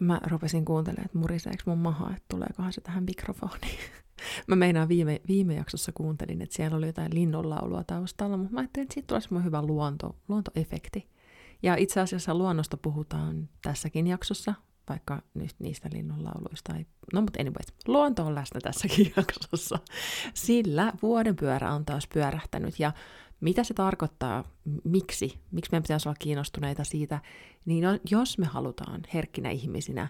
mä rupesin kuuntelemaan, että muriseeko mun maha, että tuleekohan se tähän mikrofoniin. mä meinaan viime, viime jaksossa kuuntelin, että siellä oli jotain linnunlaulua taustalla, mutta mä ajattelin, että siitä tulisi mun hyvä luonto, luontoefekti. Ja itse asiassa luonnosta puhutaan tässäkin jaksossa, vaikka nyt niistä linnunlauluista ei... No mutta anyways, luonto on läsnä tässäkin jaksossa, sillä vuoden pyörä on taas pyörähtänyt ja mitä se tarkoittaa, miksi, miksi meidän pitäisi olla kiinnostuneita siitä, niin jos me halutaan herkkinä ihmisinä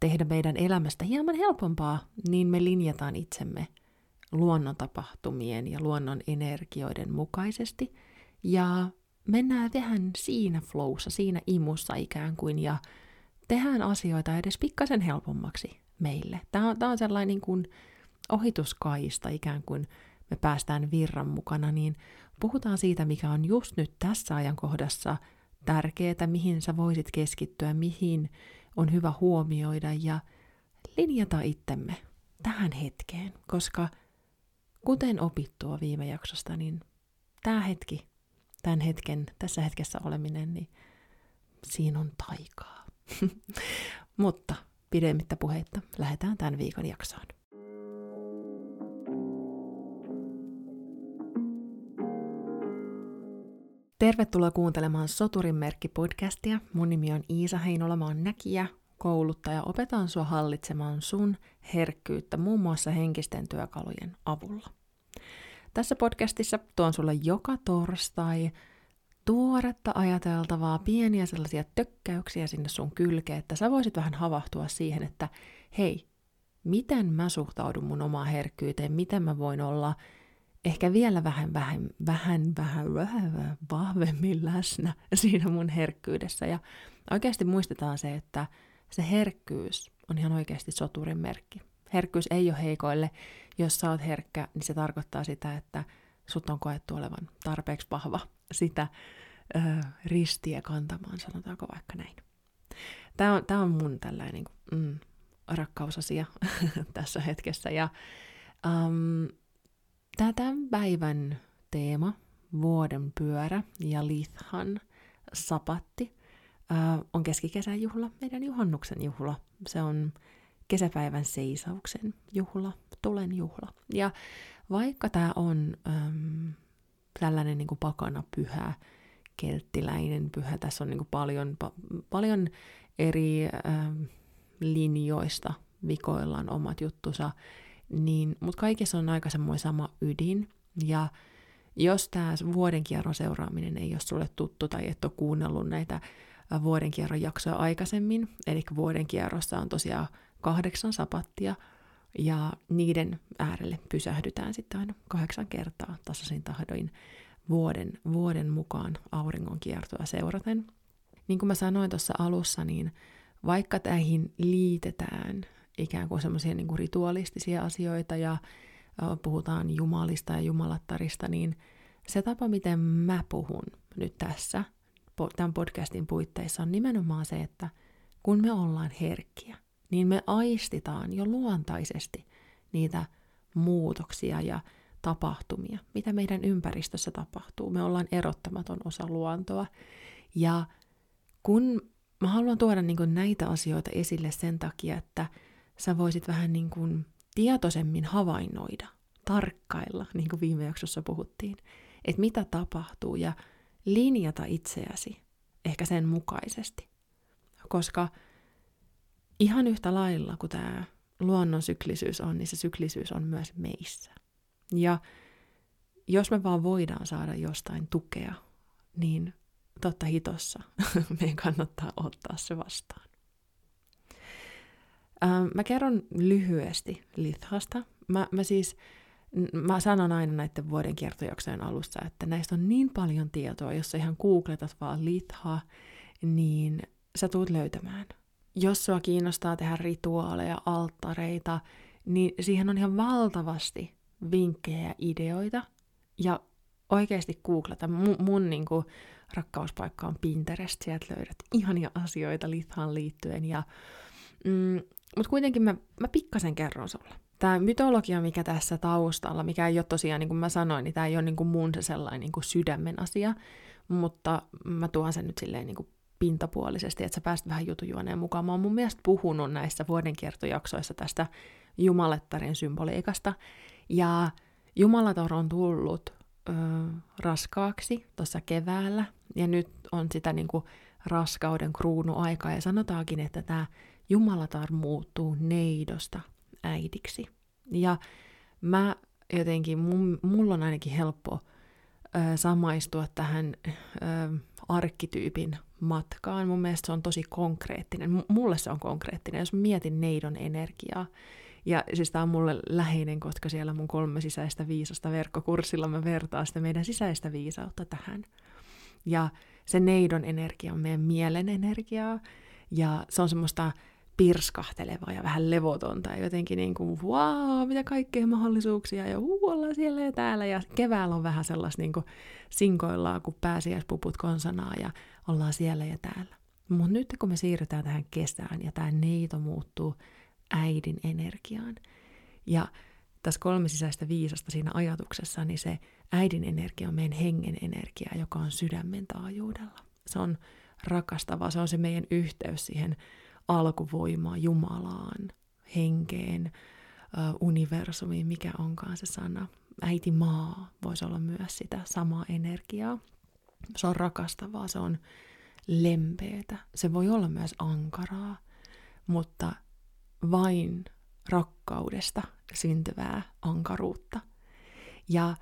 tehdä meidän elämästä hieman helpompaa, niin me linjataan itsemme luonnon tapahtumien ja luonnon energioiden mukaisesti, ja mennään vähän siinä flowssa, siinä imussa ikään kuin, ja tehdään asioita edes pikkasen helpommaksi meille. Tämä on, tämä on sellainen niin kuin ohituskaista ikään kuin me päästään virran mukana, niin puhutaan siitä, mikä on just nyt tässä ajankohdassa tärkeää, mihin sä voisit keskittyä, mihin on hyvä huomioida ja linjata itsemme tähän hetkeen, koska kuten opittua viime jaksosta, niin tämä hetki, tämän hetken, tässä hetkessä oleminen, niin siinä on taikaa. Mutta pidemmittä puheitta lähdetään tämän viikon jaksoon. Tervetuloa kuuntelemaan Soturin merkki-podcastia. Mun nimi on Iisa Heinola, mä oon näkijä, kouluttaja. Opetan sua hallitsemaan sun herkkyyttä muun muassa henkisten työkalujen avulla. Tässä podcastissa tuon sulle joka torstai tuoretta ajateltavaa, pieniä sellaisia tökkäyksiä sinne sun kylkeen, että sä voisit vähän havahtua siihen, että hei, miten mä suhtaudun mun omaan herkkyyteen, miten mä voin olla ehkä vielä vähän, vähän, vähän, vähän, vähän, vahvemmin läsnä siinä mun herkkyydessä. Ja oikeasti muistetaan se, että se herkkyys on ihan oikeasti soturin merkki. Herkkyys ei ole heikoille. Jos sä oot herkkä, niin se tarkoittaa sitä, että sut on koettu olevan tarpeeksi vahva sitä ö, ristiä kantamaan, sanotaanko vaikka näin. Tämä on, tää on mun tällainen niin mm, rakkausasia tässä hetkessä. Ja um, tämän päivän teema, vuoden pyörä ja Lithan sapatti, on keskikesän juhla, meidän juhannuksen juhla. Se on kesäpäivän seisauksen juhla, tulen juhla. Ja vaikka tämä on äm, tällainen niin kuin pakana pyhä, kelttiläinen pyhä, tässä on niin kuin paljon, pa- paljon eri äm, linjoista vikoillaan omat juttusa, niin, mutta kaikessa on aika semmoinen sama ydin, ja jos tämä vuodenkierron seuraaminen ei ole sulle tuttu tai et ole kuunnellut näitä vuodenkierron jaksoja aikaisemmin, eli vuodenkierrossa on tosiaan kahdeksan sapattia, ja niiden äärelle pysähdytään sitten aina kahdeksan kertaa tasaisin tahdoin vuoden, vuoden mukaan auringon kiertoa seuraten. Niin kuin mä sanoin tuossa alussa, niin vaikka tähän liitetään ikään kuin semmoisia niin rituaalistisia asioita ja puhutaan jumalista ja jumalattarista, niin se tapa, miten mä puhun nyt tässä tämän podcastin puitteissa on nimenomaan se, että kun me ollaan herkkiä, niin me aistitaan jo luontaisesti niitä muutoksia ja tapahtumia, mitä meidän ympäristössä tapahtuu. Me ollaan erottamaton osa luontoa. Ja kun mä haluan tuoda niin näitä asioita esille sen takia, että sä voisit vähän niin kuin tietoisemmin havainnoida, tarkkailla, niin kuin viime jaksossa puhuttiin, että mitä tapahtuu ja linjata itseäsi ehkä sen mukaisesti. Koska ihan yhtä lailla kuin tämä luonnon syklisyys on, niin se syklisyys on myös meissä. Ja jos me vaan voidaan saada jostain tukea, niin totta hitossa meidän kannattaa ottaa se vastaan. Ähm, mä kerron lyhyesti Lithasta. Mä, mä siis, mä sanon aina näiden vuoden kiertojaksojen alussa, että näistä on niin paljon tietoa, jos sä ihan googletat vaan Lithaa, niin sä tulet löytämään – jos sua kiinnostaa tehdä rituaaleja, alttareita, niin siihen on ihan valtavasti vinkkejä ja ideoita. Ja oikeasti googlata. Mun, mun niin kuin, rakkauspaikka on Pinterest, sieltä löydät ihania asioita lithaan liittyen. Ja, mm, Mutta kuitenkin mä, mä pikkasen kerron sulle. Tämä mytologia, mikä tässä taustalla, mikä ei ole tosiaan, niin kuin mä sanoin, niin tämä ei ole niin kuin mun se sellainen niin kuin sydämen asia, mutta mä tuon sen nyt silleen niin kuin pintapuolisesti, että sä pääst vähän jutujuoneen mukaan. Mä oon mun mielestä puhunut näissä vuodenkiertojaksoissa tästä jumalettarin symboliikasta. Ja jumalatar on tullut ö, raskaaksi tuossa keväällä, ja nyt on sitä niin kuin raskauden kruunuaikaa, ja sanotaankin, että tämä jumalatar muuttuu neidosta äidiksi. Ja mä jotenkin, mulla on ainakin helppo ö, samaistua tähän ö, arkkityypin matkaan. Mun mielestä se on tosi konkreettinen. M- mulle se on konkreettinen, jos mietin neidon energiaa. Ja siis tämä on mulle läheinen, koska siellä mun kolme sisäistä viisasta verkkokurssilla mä vertaan sitä meidän sisäistä viisautta tähän. Ja se neidon energia on meidän mielen energiaa, ja se on semmoista pirskahtelevaa ja vähän levotonta ja jotenkin niin kuin, wow, mitä kaikkea mahdollisuuksia ja uu, ollaan siellä ja täällä. Ja keväällä on vähän sellaista niin kuin sinkoillaan, kun pääsiäispuput konsanaa ja ollaan siellä ja täällä. Mutta nyt kun me siirrytään tähän kesään ja tämä neito muuttuu äidin energiaan. Ja tässä kolme sisäistä viisasta siinä ajatuksessa, niin se äidin energia on meidän hengen energia, joka on sydämen taajuudella. Se on rakastavaa, se on se meidän yhteys siihen alkuvoimaa Jumalaan, henkeen, universumiin, mikä onkaan se sana. Äiti maa voisi olla myös sitä samaa energiaa. Se on rakastavaa, se on lempeätä. Se voi olla myös ankaraa, mutta vain rakkaudesta syntyvää ankaruutta. Ja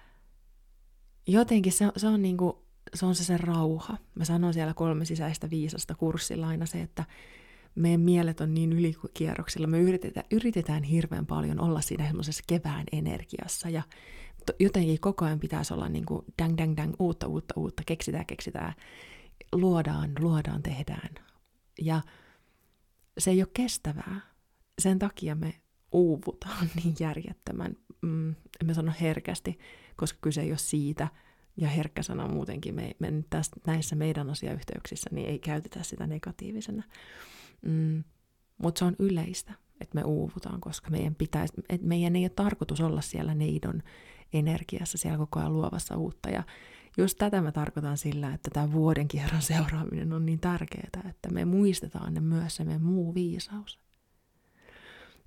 jotenkin se, se on niinku, se on se se rauha. Mä sanon siellä kolme sisäistä viisasta kurssilla aina se, että meidän mielet on niin ylikierroksilla, me yritetään, yritetään hirveän paljon olla siinä semmoisessa kevään energiassa ja jotenkin koko ajan pitäisi olla niin kuin dang, dang, dang, uutta, uutta, uutta, keksitään, keksitään, luodaan, luodaan, tehdään. Ja se ei ole kestävää. Sen takia me uuvutaan niin järjettömän, mm, en mä sano herkästi, koska kyse ei ole siitä, ja herkkä sana muutenkin, me, me tästä, näissä meidän asiayhteyksissä niin ei käytetä sitä negatiivisena. Mm, Mutta se on yleistä, että me uuvutaan, koska meidän, pitäisi, että meidän ei ole tarkoitus olla siellä neidon energiassa, siellä koko ajan luovassa uutta. Ja just tätä mä tarkoitan sillä, että tämä vuoden kierron seuraaminen on niin tärkeää, että me muistetaan ne myös se meidän muu viisaus.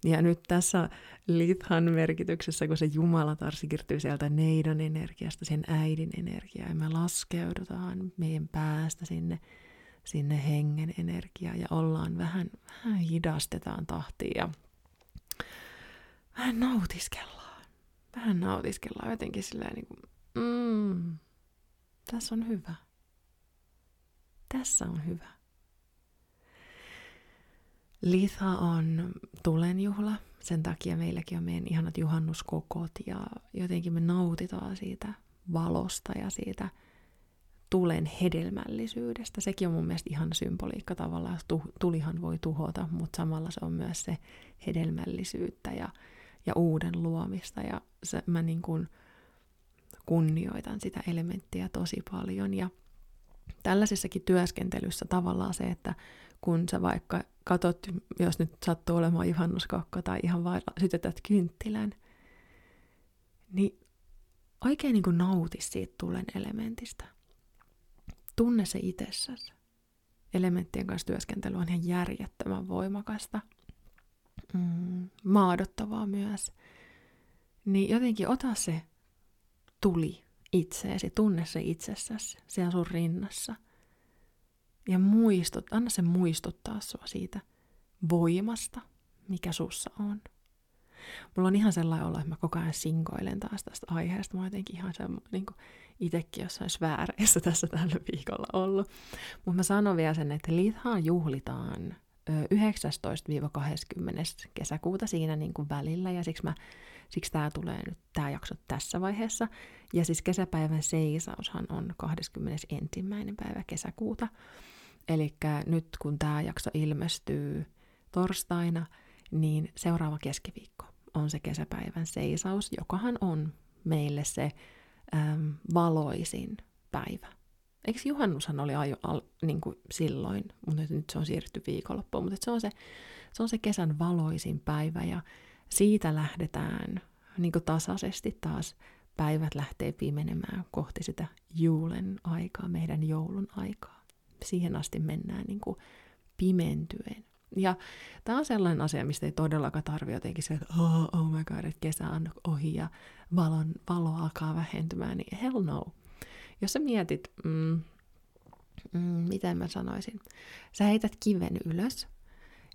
Ja nyt tässä lithan merkityksessä, kun se Jumalatar siirtyy sieltä neidon energiasta, sen äidin energiaa, ja me laskeudutaan meidän päästä sinne sinne hengen energiaa ja ollaan vähän, vähän hidastetaan tahtia ja vähän nautiskellaan. Vähän nautiskellaan jotenkin silleen niin kuin, mm, tässä on hyvä. Tässä on hyvä. Litha on tulenjuhla, sen takia meilläkin on meidän ihanat juhannuskokot ja jotenkin me nautitaan siitä valosta ja siitä – tulen hedelmällisyydestä. Sekin on mun mielestä ihan symboliikka tavallaan. Tulihan voi tuhota, mutta samalla se on myös se hedelmällisyyttä ja, ja uuden luomista. Ja se, mä niin kuin kunnioitan sitä elementtiä tosi paljon. Ja tällaisessakin työskentelyssä tavallaan se, että kun sä vaikka katot, jos nyt sattuu olemaan juhannuskokko tai ihan vain sytytät kynttilän, niin oikein niin kuin nauti siitä tulen elementistä tunne se itsessäsi. Elementtien kanssa työskentely on ihan järjettömän voimakasta. Mm, maadottavaa myös. Niin jotenkin ota se tuli itseesi, tunne se itsessäsi siellä sun rinnassa. Ja muistut, anna se muistuttaa sua siitä voimasta, mikä sussa on. Mulla on ihan sellainen olo, että mä koko ajan sinkoilen taas tästä aiheesta. Mä oon jotenkin ihan semmoinen niin itsekin jossain sfääreissä tässä tällä viikolla ollut. Mutta mä sanon vielä sen, että Lithaa juhlitaan 19-20. kesäkuuta siinä niin kuin välillä, ja siksi, mä, siksi tämä tulee nyt tämä jakso tässä vaiheessa. Ja siis kesäpäivän seisaushan on 21. päivä kesäkuuta. Eli nyt kun tämä jakso ilmestyy torstaina, niin seuraava keskiviikko on se kesäpäivän seisaus, jokahan on meille se äm, valoisin päivä. Eikö juhannushan oli ajo, al, niin kuin silloin, mutta nyt se on siirrytty viikonloppuun, mutta se on se, se on se kesän valoisin päivä ja siitä lähdetään niin kuin tasaisesti taas päivät lähtee pimenemään kohti sitä juulen aikaa, meidän joulun aikaa. Siihen asti mennään niin kuin pimentyen. Ja tämä on sellainen asia, mistä ei todellakaan tarvitse jotenkin se, että oh, oh my god, että kesä on ohi ja valon, valo alkaa vähentymään, niin hell no. Jos sä mietit, mm, mm, miten mä sanoisin, sä heität kiven ylös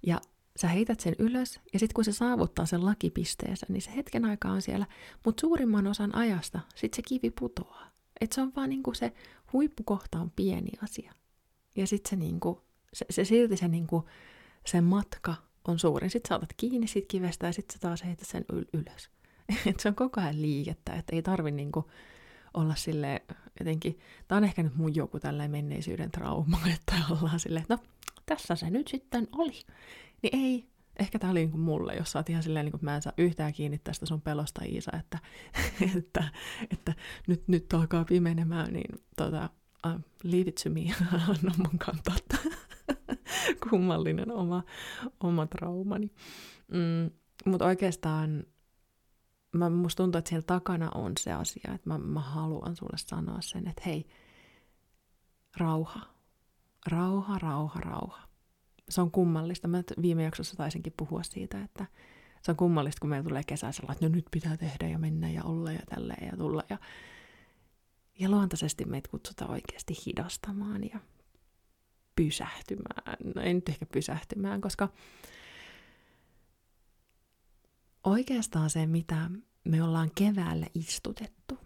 ja sä heität sen ylös, ja sitten kun se saavuttaa sen lakipisteensä, niin se hetken aikaa on siellä, mutta suurimman osan ajasta sitten se kivi putoaa. Et se on vaan niinku se huippukohta on pieni asia. Ja sitten se, niinku, se, se, silti se, niinku, se matka on suurin. Sitten saatat kiinni siitä kivestä ja sitten sä taas heität sen yl- ylös. Et se on koko ajan liikettä, että ei tarvi niinku olla sille jotenkin, tämä on ehkä nyt mun joku tällainen menneisyyden trauma, että ollaan silleen, että no tässä se nyt sitten oli. Niin ei, ehkä tämä oli niin kuin mulle, jos sä oot ihan silleen, niin kuin, mä en saa yhtään kiinni tästä sun pelosta, Iisa, että, että, että nyt, nyt alkaa pimenemään, niin tota, uh, leave it to me, anna mun kantaa kummallinen oma, oma traumani. Mm, Mutta oikeastaan mä, musta tuntuu, että siellä takana on se asia, että mä, mä haluan sulle sanoa sen, että hei, rauha, rauha, rauha, rauha se on kummallista. Mä viime jaksossa taisinkin puhua siitä, että se on kummallista, kun meillä tulee kesä että no nyt pitää tehdä ja mennä ja olla ja tälleen ja tulla. Ja, luontaisesti meitä kutsutaan oikeasti hidastamaan ja pysähtymään. No ei nyt ehkä pysähtymään, koska oikeastaan se, mitä me ollaan keväällä istutettu,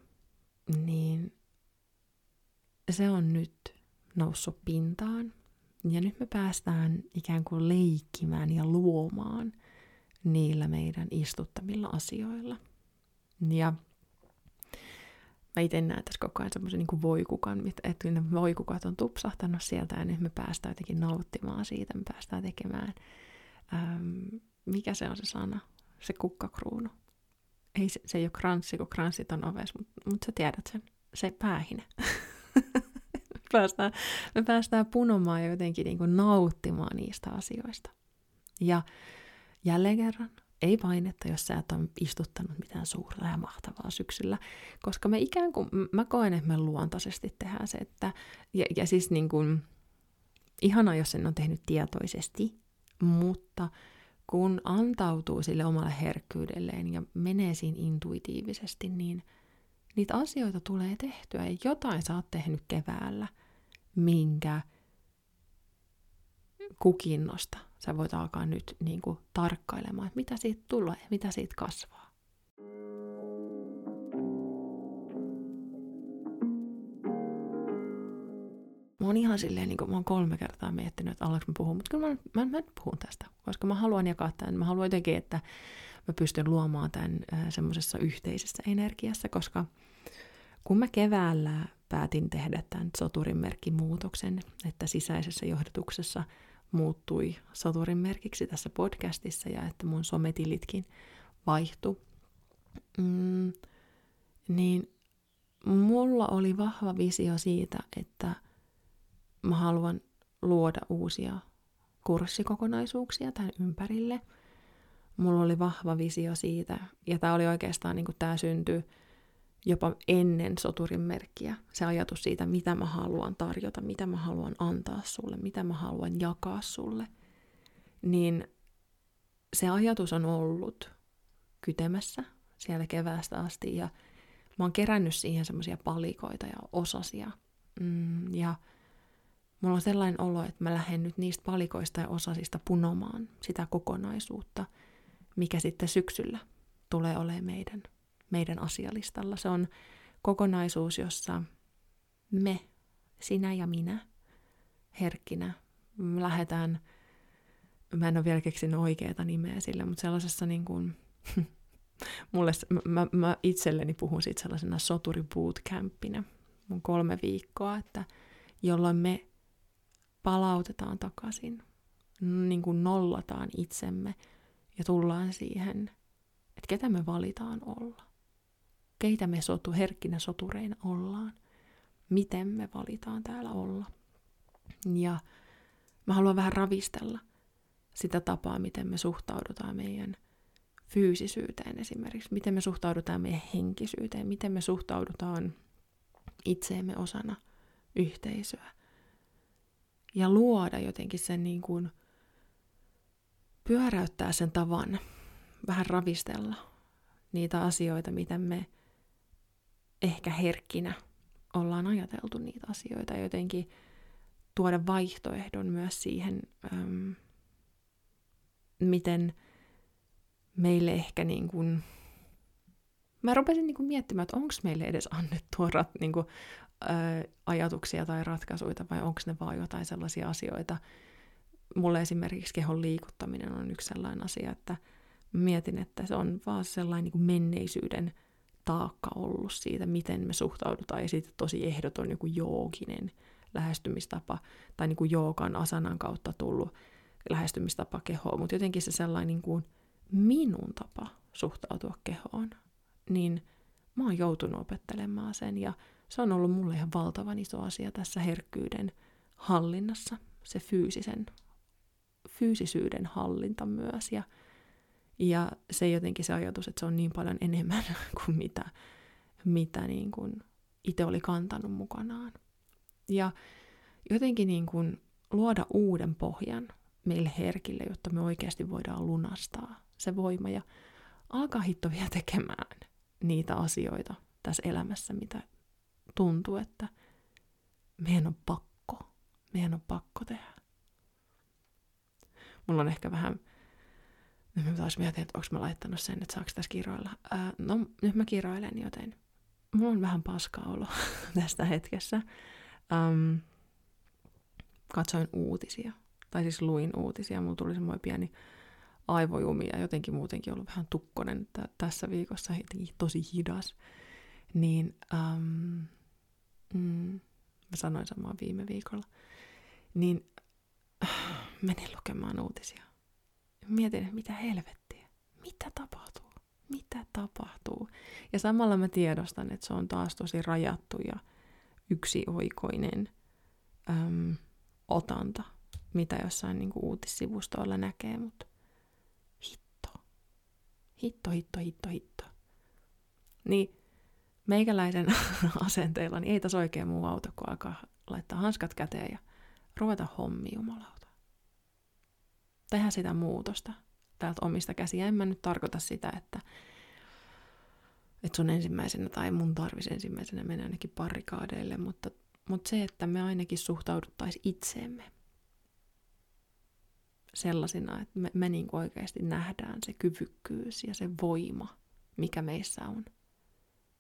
niin se on nyt noussut pintaan. Ja nyt me päästään ikään kuin leikkimään ja luomaan niillä meidän istuttamilla asioilla. Ja mä itse näen tässä koko ajan semmoisen niin voikukan, että ne voikukat on tupsahtanut sieltä ja nyt me päästään jotenkin nauttimaan siitä, me päästään tekemään, äm, mikä se on se sana, se kukkakruunu. Ei, se, se ei ole kranssi, kun kranssit on oves, mutta mut sä tiedät sen, se päähine. päästään, me päästään punomaan ja jotenkin niin kuin nauttimaan niistä asioista. Ja jälleen kerran, ei painetta, jos sä et ole istuttanut mitään suurta ja mahtavaa syksyllä, koska me ikään kuin, mä koen, että me luontaisesti tehdään se, että, ja, ja siis niin kuin, ihana, jos sen on tehnyt tietoisesti, mutta kun antautuu sille omalle herkkyydelleen ja menee siinä intuitiivisesti, niin niitä asioita tulee tehtyä. Ja jotain sä oot tehnyt keväällä – minkä kukinnosta sä voit alkaa nyt niin kuin, tarkkailemaan, että mitä siitä tulee mitä siitä kasvaa. Mä oon ihan silleen, niin kuin mä oon kolme kertaa miettinyt, että alaks mä puhun, mutta kyllä mä, mä, mä puhun tästä, koska mä haluan jakaa tämän. Mä haluan jotenkin, että mä pystyn luomaan tämän äh, semmoisessa yhteisessä energiassa, koska kun mä keväällä päätin tehdä tämän soturin merkkimuutoksen, että sisäisessä johdotuksessa muuttui soturin merkiksi tässä podcastissa ja että mun sometilitkin vaihtu, mm, niin mulla oli vahva visio siitä, että mä haluan luoda uusia kurssikokonaisuuksia tämän ympärille. Mulla oli vahva visio siitä, ja tämä oli oikeastaan niin tämä syntyi jopa ennen soturin merkkiä. Se ajatus siitä, mitä mä haluan tarjota, mitä mä haluan antaa sulle, mitä mä haluan jakaa sulle. Niin se ajatus on ollut kytemässä siellä keväästä asti ja mä oon kerännyt siihen semmoisia palikoita ja osasia. Mm, ja mulla on sellainen olo, että mä lähden nyt niistä palikoista ja osasista punomaan sitä kokonaisuutta, mikä sitten syksyllä tulee olemaan meidän meidän asialistalla. Se on kokonaisuus, jossa me, sinä ja minä, herkkinä, lähdetään, mä en ole vielä keksinyt oikeaa nimeä sille, mutta sellaisessa niin kuin, mulle, mä, mä itselleni puhun siitä sellaisena soturi bootcampina, mun kolme viikkoa, että jolloin me palautetaan takaisin, niin kuin nollataan itsemme ja tullaan siihen, että ketä me valitaan olla keitä me sotu, herkkinä sotureina ollaan, miten me valitaan täällä olla. Ja mä haluan vähän ravistella sitä tapaa, miten me suhtaudutaan meidän fyysisyyteen esimerkiksi, miten me suhtaudutaan meidän henkisyyteen, miten me suhtaudutaan itseemme osana yhteisöä. ja luoda jotenkin sen niin kuin, pyöräyttää sen tavan, vähän ravistella niitä asioita, mitä me ehkä herkkinä ollaan ajateltu niitä asioita, jotenkin tuoda vaihtoehdon myös siihen, äm, miten meille ehkä niin kuin, mä rupesin niin kuin miettimään, että onko meille edes annettua rat, niin kuin, ää, ajatuksia tai ratkaisuja, vai onko ne vaan jotain sellaisia asioita. Mulle esimerkiksi kehon liikuttaminen on yksi sellainen asia, että mietin, että se on vaan sellainen niin kuin menneisyyden taakka ollut siitä, miten me suhtaudutaan, ja sitten tosi ehdoton joku jooginen lähestymistapa, tai niin kuin joogan asanan kautta tullut lähestymistapa kehoon, mutta jotenkin se sellainen niin kuin minun tapa suhtautua kehoon, niin mä oon joutunut opettelemaan sen, ja se on ollut mulle ihan valtavan iso asia tässä herkkyyden hallinnassa, se fyysisen, fyysisyyden hallinta myös, ja ja se jotenkin se ajatus, että se on niin paljon enemmän kuin mitä, mitä niin kuin itse oli kantanut mukanaan. Ja jotenkin niin kuin luoda uuden pohjan meille herkille, jotta me oikeasti voidaan lunastaa se voima ja alkaa hitto vielä tekemään niitä asioita tässä elämässä, mitä tuntuu, että meidän on pakko, meidän on pakko tehdä. Mulla on ehkä vähän nyt mä taas mietin, että onko mä laittanut sen, että saako tässä kiroilla. Ää, no, nyt mä kiroilen, joten mulla on vähän paska olo tästä hetkessä. Ähm, katsoin uutisia, tai siis luin uutisia, mulla tuli semmoinen pieni aivojumi ja jotenkin muutenkin ollut vähän tukkonen t- tässä viikossa, tosi hidas. Niin ähm, mm, mä sanoin samaa viime viikolla. Niin menin lukemaan uutisia mietin, että mitä helvettiä, mitä tapahtuu, mitä tapahtuu. Ja samalla mä tiedostan, että se on taas tosi rajattu ja yksioikoinen äm, otanta, mitä jossain niin kuin uutissivustoilla näkee, mutta hitto, hitto, hitto, hitto, hitto. Niin meikäläisen asenteella niin ei tässä oikein muu auta, kun alkaa laittaa hanskat käteen ja ruveta hommi jumalauta tehdä sitä muutosta täältä omista käsiä. En mä nyt tarkoita sitä, että, että sun ensimmäisenä tai mun tarvis ensimmäisenä mennä ainakin parikaadeille, mutta, mutta se, että me ainakin suhtauduttaisiin itseemme sellaisina, että me, me niin oikeasti nähdään se kyvykkyys ja se voima, mikä meissä on.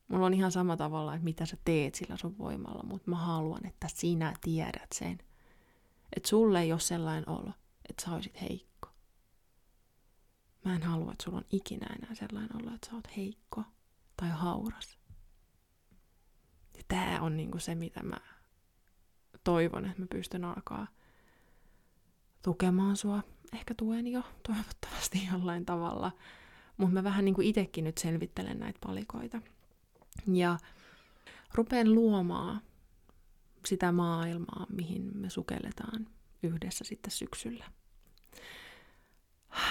Mulla on ihan sama tavalla, että mitä sä teet sillä sun voimalla, mutta mä haluan, että sinä tiedät sen. Että sulle ei ole sellainen olo että sä olisit heikko. Mä en halua, että sulla on ikinä enää sellainen olla, että sä oot heikko tai hauras. Ja tää on niinku se, mitä mä toivon, että mä pystyn alkaa tukemaan sua. Ehkä tuen jo, toivottavasti jollain tavalla. Mutta mä vähän niinku itekin nyt selvittelen näitä palikoita. Ja rupeen luomaan sitä maailmaa, mihin me sukelletaan yhdessä sitten syksyllä.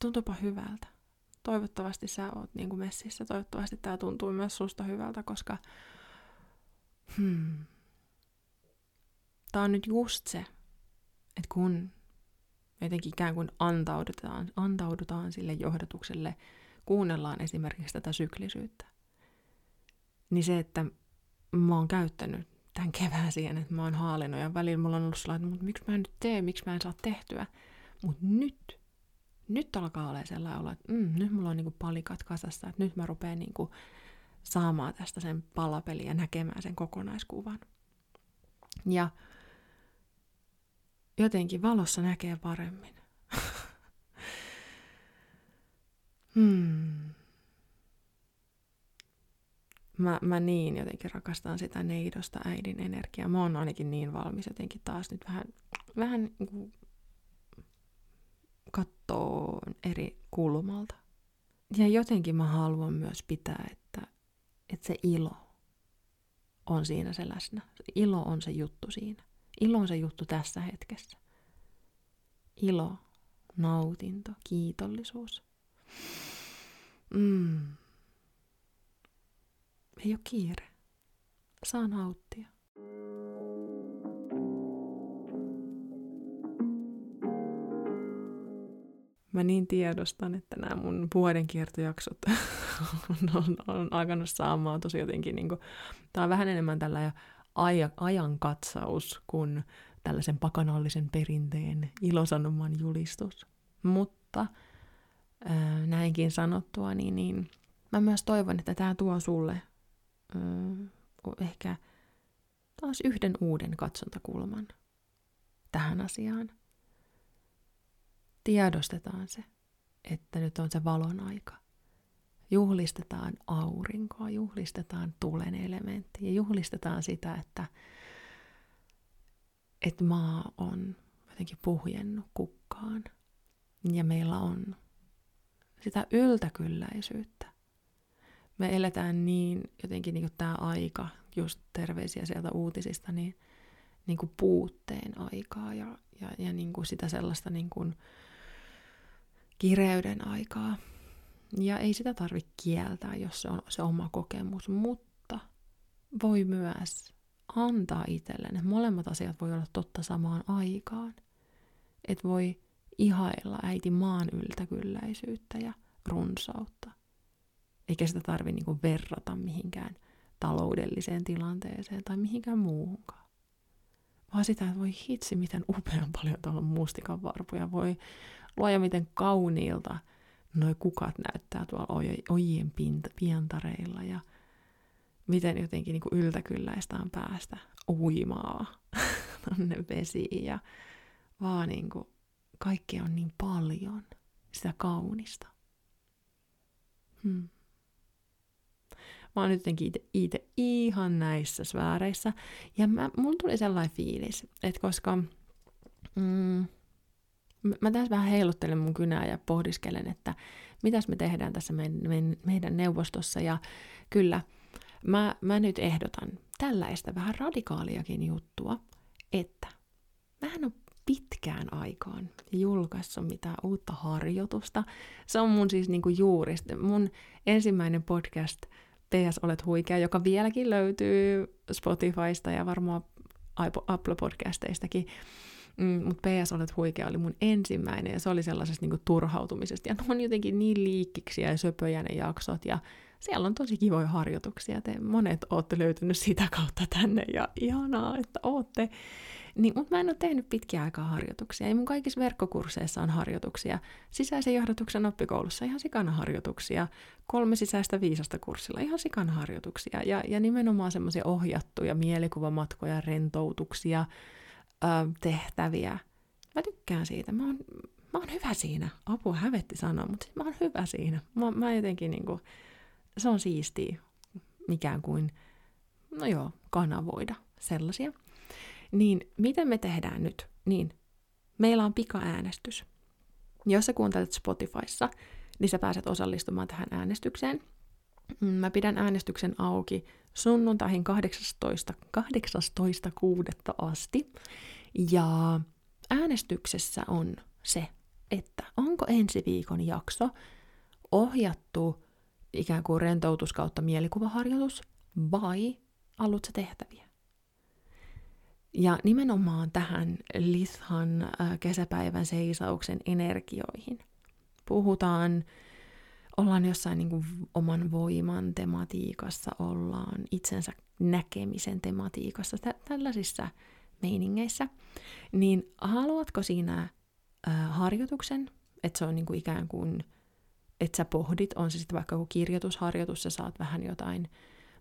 Tuntuupa hyvältä. Toivottavasti sä oot niin kuin messissä. Toivottavasti tämä tuntuu myös susta hyvältä, koska hmm, tämä on nyt just se, että kun jotenkin ikään kuin antaudutaan, antaudutaan sille johdatukselle, kuunnellaan esimerkiksi tätä syklisyyttä, niin se, että mä oon käyttänyt tämän kevään siihen, että mä oon haalinut ja välillä mulla on ollut sellainen, että miksi mä en nyt tee, miksi mä en saa tehtyä. Mutta nyt, nyt alkaa olla sellainen olo, että mm, nyt mulla on niinku palikat kasassa, että nyt mä rupean niinku saamaan tästä sen palapeliä ja näkemään sen kokonaiskuvan. Ja jotenkin valossa näkee paremmin. hmm mä, mä niin jotenkin rakastan sitä neidosta äidin energiaa. Mä oon ainakin niin valmis jotenkin taas nyt vähän, vähän niin kattoo eri kulmalta. Ja jotenkin mä haluan myös pitää, että, että se ilo on siinä se läsnä. Ilo on se juttu siinä. Ilo on se juttu tässä hetkessä. Ilo, nautinto, kiitollisuus. Mm ei ole kiire. Saan nauttia. Mä niin tiedostan, että nämä mun vuodenkiertojaksot on, on, on alkanut saamaan tosi jotenkin, niin kuin, tää on vähän enemmän tällä aja, ajan katsaus kuin tällaisen pakanallisen perinteen ilosanoman julistus. Mutta näinkin sanottua, niin, niin mä myös toivon, että tämä tuo sulle ehkä taas yhden uuden katsontakulman tähän asiaan. Tiedostetaan se, että nyt on se valon aika. Juhlistetaan aurinkoa, juhlistetaan tulen elementtiä, juhlistetaan sitä, että, että maa on jotenkin puhjennut kukkaan ja meillä on sitä yltäkylläisyyttä. Me eletään niin jotenkin niin tämä aika, just terveisiä sieltä uutisista, niin, niin kuin puutteen aikaa ja, ja, ja niin kuin sitä sellaista niin kuin kireyden aikaa. Ja ei sitä tarvitse kieltää, jos se on se oma kokemus, mutta voi myös antaa itselleen. Molemmat asiat voi olla totta samaan aikaan. Että voi ihailla äiti maan yltäkylläisyyttä ja runsautta. Eikä sitä tarvi niinku verrata mihinkään taloudelliseen tilanteeseen tai mihinkään muuhunkaan. Vaan sitä, että voi hitsi, miten upean paljon tuolla mustikan varpuja. Voi luoja, miten kauniilta noi kukat näyttää tuolla ojien pientareilla ja miten jotenkin niin yltäkylläistä on päästä uimaa tonne vesiin ja vaan niin kuin kaikkea on niin paljon sitä kaunista. Hmm. Mä oon jotenkin itse ihan näissä sfääreissä. Ja mä, mun tuli sellainen fiilis, että koska mm, mä tässä vähän heiluttelen mun kynää ja pohdiskelen, että mitäs me tehdään tässä meidän, meidän neuvostossa. Ja kyllä, mä, mä nyt ehdotan tällaista vähän radikaaliakin juttua, että mä en ole pitkään aikaan julkaissut mitään uutta harjoitusta. Se on mun siis niinku juurista. Mun ensimmäinen podcast PS Olet huikea, joka vieläkin löytyy Spotifysta ja varmaan Apple Podcasteistakin. Mm, mutta PS Olet huikea oli mun ensimmäinen ja se oli sellaisesta niinku turhautumisesta. Ja ne on jotenkin niin liikkiksi ja söpöjä ne jaksot ja siellä on tosi kivoja harjoituksia. Te monet olette löytynyt sitä kautta tänne ja ihanaa, että ootte. Niin, mutta mä en ole tehnyt pitkiä aikaa harjoituksia. Ja mun kaikissa verkkokursseissa on harjoituksia. Sisäisen johdatuksen oppikoulussa ihan sikana harjoituksia. Kolme sisäistä viisasta kurssilla ihan sikana harjoituksia. Ja, ja nimenomaan semmoisia ohjattuja mielikuvamatkoja, rentoutuksia, ö, tehtäviä. Mä tykkään siitä. Mä oon, mä oon hyvä siinä. Apua hävetti sanoa, mutta mä oon hyvä siinä. Mä, mä jotenkin niinku, se on siistiä mikään kuin, no joo, kanavoida sellaisia. Niin miten me tehdään nyt? Niin, meillä on pikaäänestys. Jos sä kuuntelet Spotifyssa, niin sä pääset osallistumaan tähän äänestykseen. Mm, mä pidän äänestyksen auki sunnuntaihin 18. 18.6. asti. Ja äänestyksessä on se, että onko ensi viikon jakso ohjattu ikään kuin rentoutus kautta mielikuvaharjoitus vai alussa tehtäviä. Ja nimenomaan tähän Lithan äh, kesäpäivän seisauksen energioihin. Puhutaan, ollaan jossain niin kuin oman voiman tematiikassa, ollaan itsensä näkemisen tematiikassa, tä- tällaisissa meiningeissä. Niin haluatko siinä äh, harjoituksen, että se on niin kuin ikään kuin, että sä pohdit, on se sitten vaikka joku kirjoitusharjoitus, sä saat vähän jotain,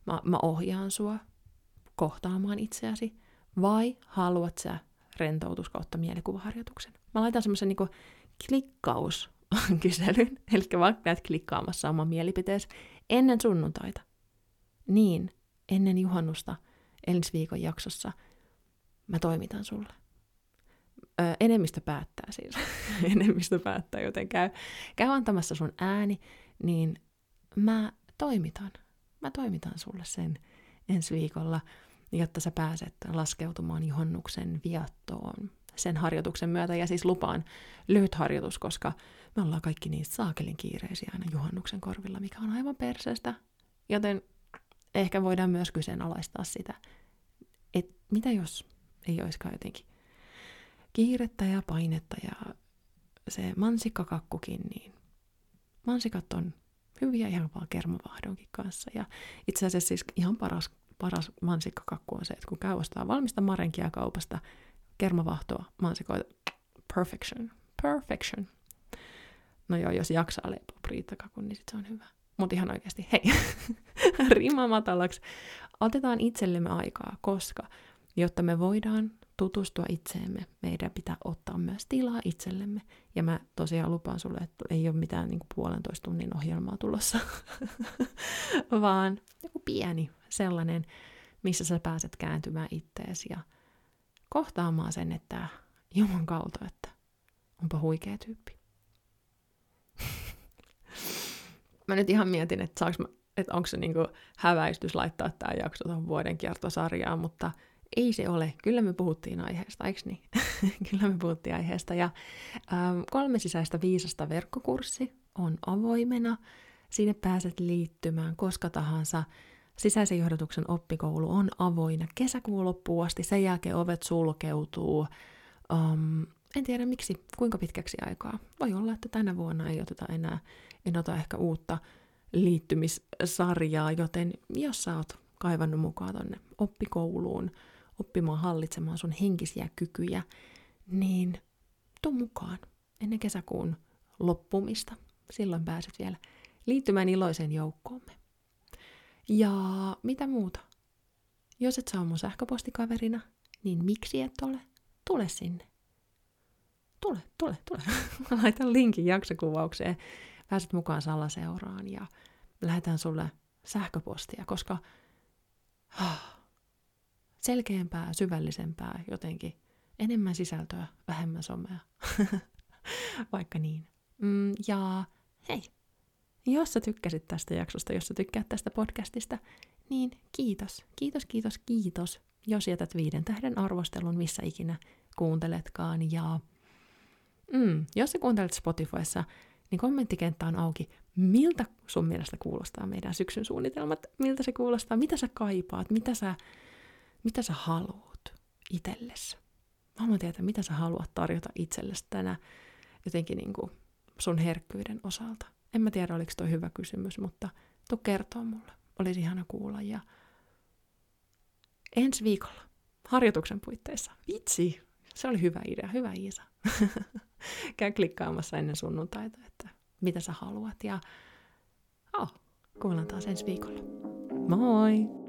mä, mä ohjaan sua kohtaamaan itseäsi, vai haluat sä rentoutus kautta mielikuvaharjoituksen? Mä laitan semmoisen niin klikkauskyselyn, eli vaikka näet klikkaamassa oman mielipiteesi ennen sunnuntaita. Niin, ennen juhannusta ensi viikon jaksossa mä toimitan sulle. Öö, enemmistö päättää siis. enemmistö päättää, joten käy, käy antamassa sun ääni, niin mä toimitan. Mä toimitan sulle sen ensi viikolla jotta sä pääset laskeutumaan juhannuksen viattoon sen harjoituksen myötä. Ja siis lupaan lyhyt harjoitus, koska me ollaan kaikki niin saakelin kiireisiä aina juhannuksen korvilla, mikä on aivan perseestä. Joten ehkä voidaan myös kyseenalaistaa sitä, että mitä jos ei olisikaan jotenkin kiirettä ja painetta ja se mansikkakakkukin, niin mansikat on hyviä ihan vaan kermavahdonkin kanssa. Ja itse asiassa siis ihan paras, paras mansikkakakku on se, että kun käy ostaa valmista marenkia kaupasta, kermavahtoa, mansikoita, perfection, perfection. No joo, jos jaksaa leipoa priittakakun, niin sit se on hyvä. Mutta ihan oikeasti, hei, rima matalaksi. Otetaan itsellemme aikaa, koska jotta me voidaan tutustua itseemme, meidän pitää ottaa myös tilaa itsellemme. Ja mä tosiaan lupaan sulle, että ei ole mitään niin puolentoista tunnin ohjelmaa tulossa, vaan joku pieni sellainen, missä sä pääset kääntymään itteesi ja kohtaamaan sen, että Juman kautta, että onpa huikea tyyppi. mä nyt ihan mietin, että, saaks mä, että onko se niinku häväistys laittaa tämä jakso tuohon vuoden kiertosarjaan, mutta ei se ole. Kyllä me puhuttiin aiheesta, eikö niin? Kyllä me puhuttiin aiheesta. Ja ähm, kolme sisäistä viisasta verkkokurssi on avoimena. Sinne pääset liittymään koska tahansa. Sisäisen johdatuksen oppikoulu on avoinna kesäkuun loppuun asti. Sen jälkeen ovet sulkeutuu. Um, en tiedä miksi, kuinka pitkäksi aikaa. Voi olla, että tänä vuonna ei oteta enää, en ota ehkä uutta liittymissarjaa, joten jos sä oot kaivannut mukaan tonne oppikouluun, oppimaan hallitsemaan sun henkisiä kykyjä, niin tuu mukaan ennen kesäkuun loppumista. Silloin pääset vielä liittymään iloiseen joukkoomme. Ja mitä muuta? Jos et saa mun sähköpostikaverina, niin miksi et ole? Tule sinne tule, tule, tule. Mä laitan linkin jaksokuvaukseen. Pääset mukaan salaseuraan ja lähetän sulle sähköpostia, koska ah, selkeämpää, syvällisempää jotenkin. Enemmän sisältöä, vähemmän somea. Vaikka niin. Mm, ja hei, jos sä tykkäsit tästä jaksosta, jos sä tykkäät tästä podcastista, niin kiitos, kiitos, kiitos, kiitos, jos jätät viiden tähden arvostelun, missä ikinä kuunteletkaan. Ja Mm, jos sä kuuntelet Spotifyssa, niin kommenttikenttä on auki. Miltä sun mielestä kuulostaa meidän syksyn suunnitelmat? Miltä se kuulostaa? Mitä sä kaipaat? Mitä sä, mitä sä haluat itsellesi? Mä haluan tietää, mitä sä haluat tarjota itsellesi tänä jotenkin niin kuin sun herkkyyden osalta. En mä tiedä, oliko toi hyvä kysymys, mutta tuu kertoa mulle. Olisi ihana kuulla. Ja ensi viikolla harjoituksen puitteissa. Vitsi, se oli hyvä idea, hyvä Iisa. Käy klikkaamassa ennen sunnuntaita, että mitä sä haluat. Ja oh, kuullaan taas ensi viikolla. Moi!